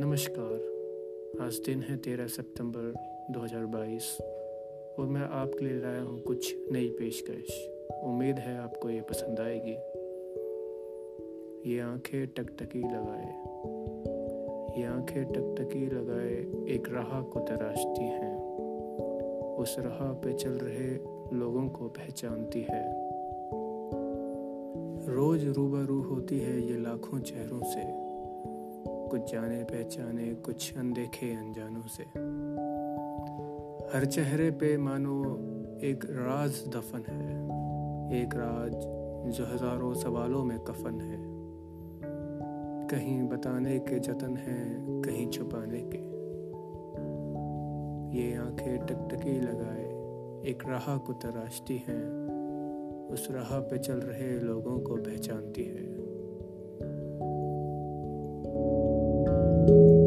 नमस्कार। आज दिन है तेरह सितंबर 2022 और मैं आपके लिए लाया हूँ कुछ नई पेशकश। उम्मीद है आपको ये पसंद आएगी। ये आँखें टकटकी लगाए। ये आँखें टकटकी लगाए एक राह को तराशती हैं। उस राह पे चल रहे लोगों को पहचानती है। रोज रूबरू होती है ये लाखों चेहरों से। कुछ जाने पहचाने, कुछ अनदेखे अनजानों से। हर चेहरे पे मानो एक राज दफन है। एक राज जो हज़ारों सवालों में कफन है। कहीं बताने के जतन है, कहीं छुपाने के। ये आँखें टकटकी लगाए, एक राह को तराशती हैं। उस राह पे चल रहे लोगों को पहचानती है। thank you